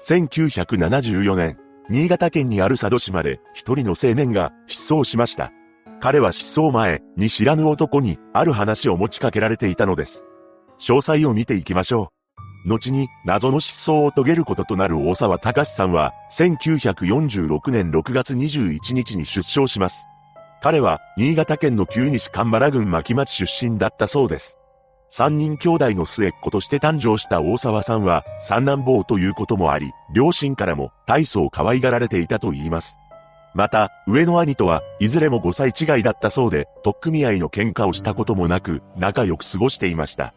1974年、新潟県にある佐渡島で一人の青年が失踪しました。彼は失踪前に知らぬ男にある話を持ちかけられていたのです。詳細を見ていきましょう。後に謎の失踪を遂げることとなる大沢隆さんは1946年6月21日に出生します。彼は新潟県の旧西神原郡牧町出身だったそうです。三人兄弟の末っ子として誕生した大沢さんは三男坊ということもあり、両親からも大層可愛がられていたと言います。また、上の兄とはいずれも5歳違いだったそうで、特組合いの喧嘩をしたこともなく、仲良く過ごしていました。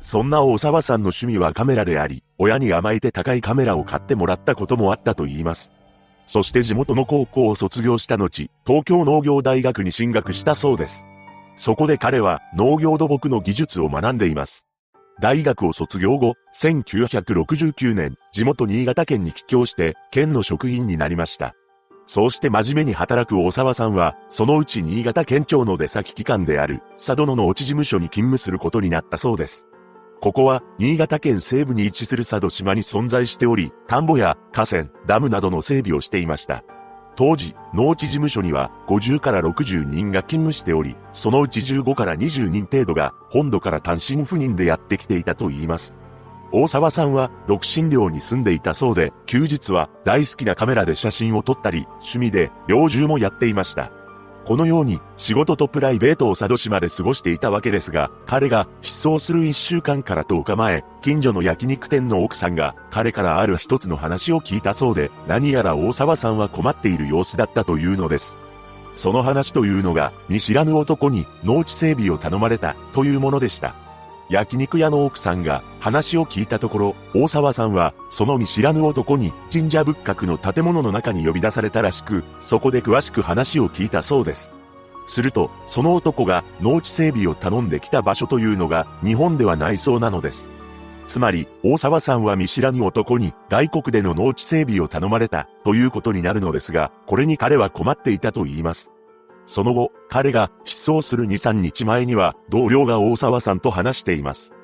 そんな大沢さんの趣味はカメラであり、親に甘えて高いカメラを買ってもらったこともあったと言います。そして地元の高校を卒業した後、東京農業大学に進学したそうです。そこで彼は農業土木の技術を学んでいます。大学を卒業後、1969年、地元新潟県に帰郷して、県の職員になりました。そうして真面目に働く大沢さんは、そのうち新潟県庁の出先機関である、佐渡野の落ち事務所に勤務することになったそうです。ここは、新潟県西部に位置する佐渡島に存在しており、田んぼや河川、ダムなどの整備をしていました。当時、農地事務所には50から60人が勤務しており、そのうち15から20人程度が本土から単身赴任でやってきていたと言います。大沢さんは独身寮に住んでいたそうで、休日は大好きなカメラで写真を撮ったり、趣味で猟銃もやっていました。このように仕事とプライベートを佐渡島で過ごしていたわけですが、彼が失踪する一週間から10日前、近所の焼肉店の奥さんが彼からある一つの話を聞いたそうで、何やら大沢さんは困っている様子だったというのです。その話というのが、見知らぬ男に農地整備を頼まれたというものでした。焼肉屋の奥さんが話を聞いたところ、大沢さんはその見知らぬ男に神社仏閣の建物の中に呼び出されたらしく、そこで詳しく話を聞いたそうです。すると、その男が農地整備を頼んできた場所というのが日本ではないそうなのです。つまり、大沢さんは見知らぬ男に外国での農地整備を頼まれたということになるのですが、これに彼は困っていたと言います。その後、彼が失踪する2、3日前には、同僚が大沢さんと話しています。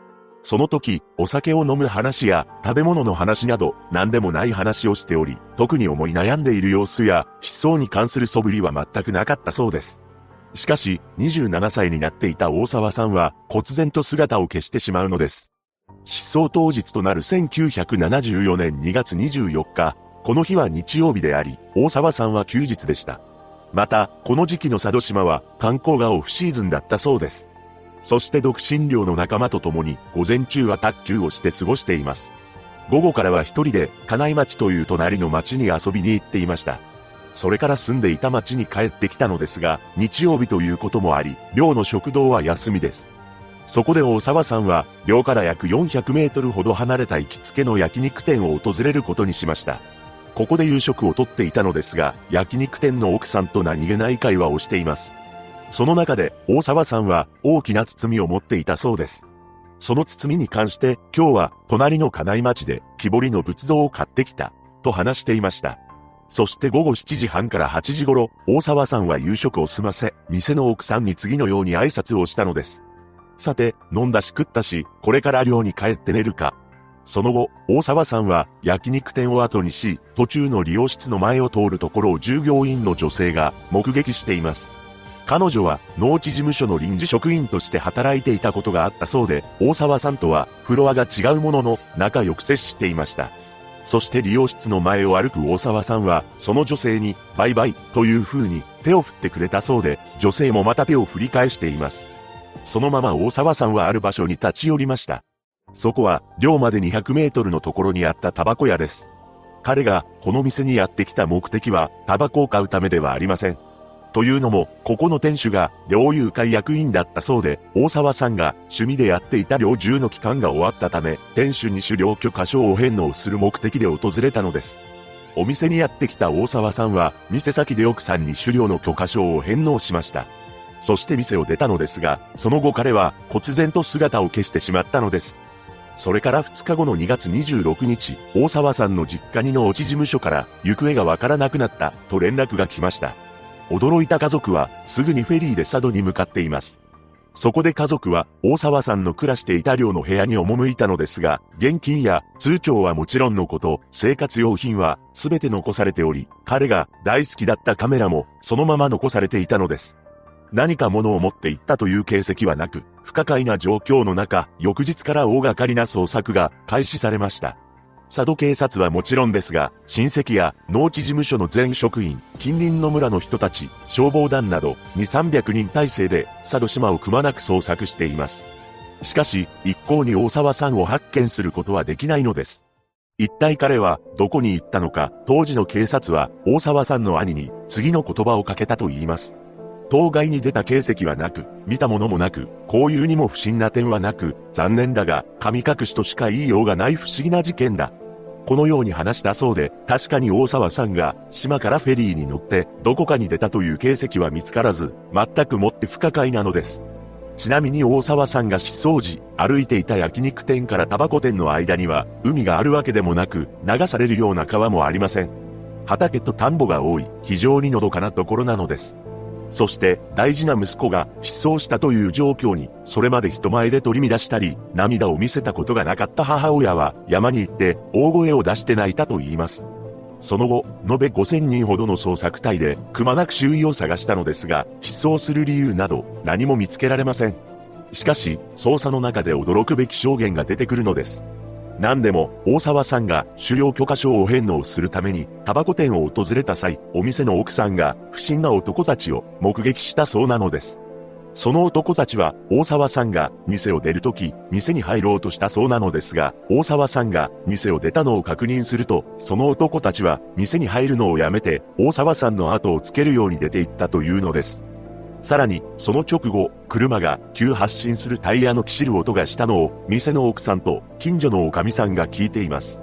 その時、お酒を飲む話や食べ物の話など何でもない話をしており、特に思い悩んでいる様子や失踪に関する素振りは全くなかったそうです。しかし、27歳になっていた大沢さんは、忽然と姿を消してしまうのです。失踪当日となる1974年2月24日、この日は日曜日であり、大沢さんは休日でした。また、この時期の佐渡島は観光がオフシーズンだったそうです。そして独身寮の仲間と共に午前中は卓球をして過ごしています。午後からは一人で金井町という隣の町に遊びに行っていました。それから住んでいた町に帰ってきたのですが、日曜日ということもあり、寮の食堂は休みです。そこで大沢さんは、寮から約400メートルほど離れた行きつけの焼肉店を訪れることにしました。ここで夕食をとっていたのですが、焼肉店の奥さんと何気ない会話をしています。その中で、大沢さんは大きな包みを持っていたそうです。その包みに関して、今日は隣の金井町で木彫りの仏像を買ってきた、と話していました。そして午後7時半から8時頃、大沢さんは夕食を済ませ、店の奥さんに次のように挨拶をしたのです。さて、飲んだし食ったし、これから寮に帰って寝るか、その後、大沢さんは焼肉店を後にし、途中の理容室の前を通るところを従業員の女性が目撃しています。彼女は農地事務所の臨時職員として働いていたことがあったそうで、大沢さんとはフロアが違うものの仲良く接していました。そして理容室の前を歩く大沢さんは、その女性にバイバイという風に手を振ってくれたそうで、女性もまた手を振り返しています。そのまま大沢さんはある場所に立ち寄りました。そこは、寮まで200メートルのところにあったタバコ屋です。彼がこの店にやってきた目的は、タバコを買うためではありません。というのも、ここの店主が、猟友会役員だったそうで、大沢さんが趣味でやっていた猟銃の期間が終わったため、店主に狩猟許可証を返納する目的で訪れたのです。お店にやってきた大沢さんは、店先で奥さんに狩猟の許可証を返納しました。そして店を出たのですが、その後彼は、忽然と姿を消してしまったのです。それから2日後の2月26日、大沢さんの実家にの落ち事務所から行方がわからなくなったと連絡が来ました。驚いた家族はすぐにフェリーで佐渡に向かっています。そこで家族は大沢さんの暮らしていた寮の部屋に赴いたのですが、現金や通帳はもちろんのこと、生活用品は全て残されており、彼が大好きだったカメラもそのまま残されていたのです。何か物を持って行ったという形跡はなく、不可解な状況の中、翌日から大掛かりな捜索が開始されました。佐渡警察はもちろんですが、親戚や農地事務所の全職員、近隣の村の人たち、消防団など、2、300人体制で佐渡島をくまなく捜索しています。しかし、一向に大沢さんを発見することはできないのです。一体彼はどこに行ったのか、当時の警察は大沢さんの兄に次の言葉をかけたと言います。当該に出た形跡はなく、見たものもなく、交友にも不審な点はなく、残念だが、神隠しとしか言いようがない不思議な事件だ。このように話したそうで、確かに大沢さんが島からフェリーに乗ってどこかに出たという形跡は見つからず、全くもって不可解なのです。ちなみに大沢さんが失踪時、歩いていた焼肉店からタバコ店の間には、海があるわけでもなく、流されるような川もありません。畑と田んぼが多い、非常にのどかなところなのです。そして大事な息子が失踪したという状況に、それまで人前で取り乱したり、涙を見せたことがなかった母親は山に行って大声を出して泣いたと言います。その後、延べ5000人ほどの捜索隊でくまなく周囲を探したのですが、失踪する理由など何も見つけられません。しかし、捜査の中で驚くべき証言が出てくるのです。何でも、大沢さんが狩猟許可証を返納するために、タバコ店を訪れた際、お店の奥さんが不審な男たちを目撃したそうなのです。その男たちは、大沢さんが店を出るとき、店に入ろうとしたそうなのですが、大沢さんが店を出たのを確認すると、その男たちは店に入るのをやめて、大沢さんの後をつけるように出て行ったというのです。さらに、その直後、車が急発進するタイヤのきしる音がしたのを、店の奥さんと近所のおかみさんが聞いています。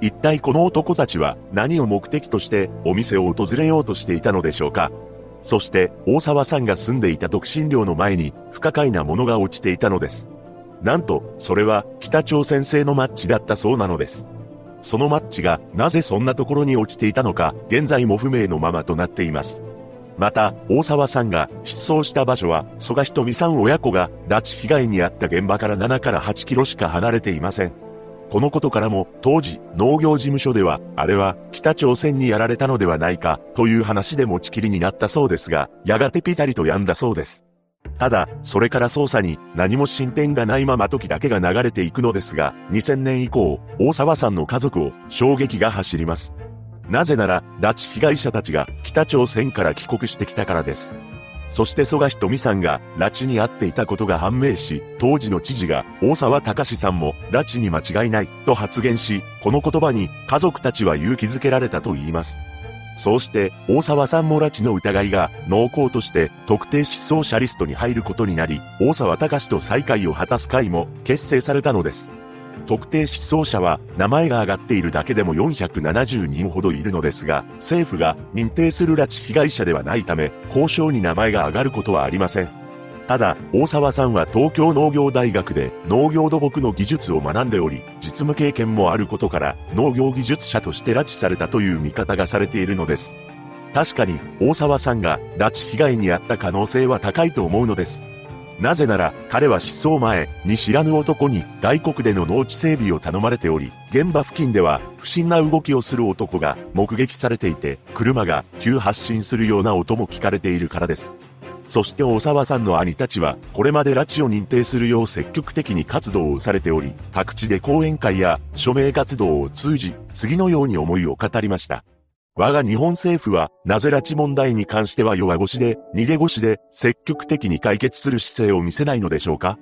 一体この男たちは何を目的としてお店を訪れようとしていたのでしょうかそして大沢さんが住んでいた独身寮の前に不可解なものが落ちていたのです。なんと、それは北朝鮮製のマッチだったそうなのです。そのマッチがなぜそんなところに落ちていたのか、現在も不明のままとなっています。また、大沢さんが失踪した場所は、曽我ひとみさん親子が拉致被害に遭った現場から7から8キロしか離れていません。このことからも、当時、農業事務所では、あれは北朝鮮にやられたのではないか、という話で持ちきりになったそうですが、やがてピタリと止んだそうです。ただ、それから捜査に何も進展がないまま時だけが流れていくのですが、2000年以降、大沢さんの家族を衝撃が走ります。なぜなら、拉致被害者たちが北朝鮮から帰国してきたからです。そして曽我ひとみさんが拉致に遭っていたことが判明し、当時の知事が大沢隆さんも拉致に間違いないと発言し、この言葉に家族たちは勇気づけられたと言います。そうして大沢さんも拉致の疑いが濃厚として特定失踪者リストに入ることになり、大沢隆と再会を果たす会も結成されたのです。特定失踪者は名前が挙がっているだけでも470人ほどいるのですが、政府が認定する拉致被害者ではないため、交渉に名前が挙がることはありません。ただ、大沢さんは東京農業大学で農業土木の技術を学んでおり、実務経験もあることから農業技術者として拉致されたという見方がされているのです。確かに、大沢さんが拉致被害に遭った可能性は高いと思うのです。なぜなら、彼は失踪前に知らぬ男に外国での農地整備を頼まれており、現場付近では不審な動きをする男が目撃されていて、車が急発進するような音も聞かれているからです。そして大沢さんの兄たちは、これまで拉致を認定するよう積極的に活動をされており、各地で講演会や署名活動を通じ、次のように思いを語りました。我が日本政府は、なぜ拉致問題に関しては弱腰で、逃げ腰で、積極的に解決する姿勢を見せないのでしょうか？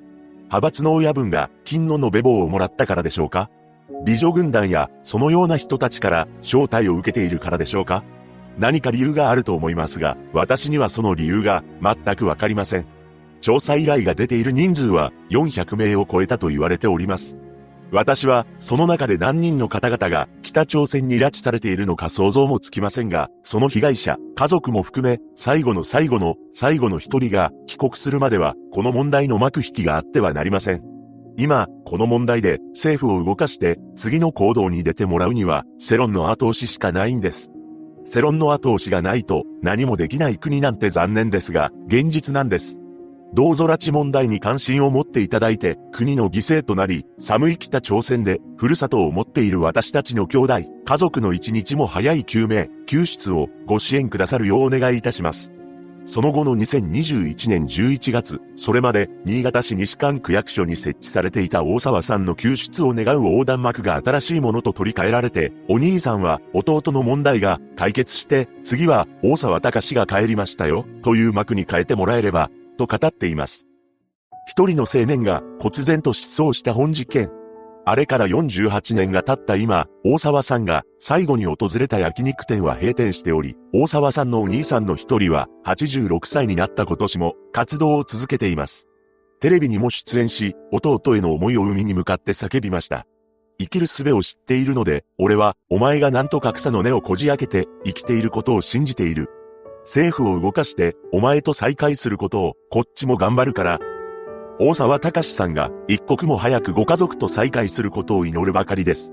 派閥の親分が、金の延べ棒をもらったからでしょうか？美女軍団や、そのような人たちから招待を受けているからでしょうか？何か理由があると思いますが、私にはその理由が全くわかりません。調査依頼が出ている人数は400名を超えたと言われております。私は、その中で何人の方々が北朝鮮に拉致されているのか想像もつきませんが、その被害者、家族も含め、最後の最後の最後の一人が帰国するまでは、この問題の幕引きがあってはなりません。今、この問題で政府を動かして次の行動に出てもらうには、世論の後押ししかないんです。世論の後押しがないと何もできない国なんて残念ですが、現実なんです。どうぞ拉致問題に関心を持っていただいて、国の犠牲となり、寒い北朝鮮で、ふるさとを持っている私たちの兄弟、家族の一日も早い救命、救出をご支援くださるようお願いいたします。その後の2021年11月、それまで新潟市西館区役所に設置されていた大沢さんの救出を願う横断幕が新しいものと取り替えられて、お兄さんは弟の問題が解決して、次は大沢隆が帰りましたよ、という幕に変えてもらえれば、と語っています。一人の青年が忽然と失踪した本事件。あれから48年が経った今、大沢さんが最後に訪れた焼肉店は閉店しており、大沢さんのお兄さんの一人は86歳になった今年も活動を続けています。テレビにも出演し、弟への思いを海に向かって叫びました。生きる術を知っているので、俺は、お前がなんとか草の根をこじ開けて、生きていることを信じている。政府を動かして、お前と再会することを、こっちも頑張るから。大沢隆さんが、一刻も早くご家族と再会することを祈るばかりです。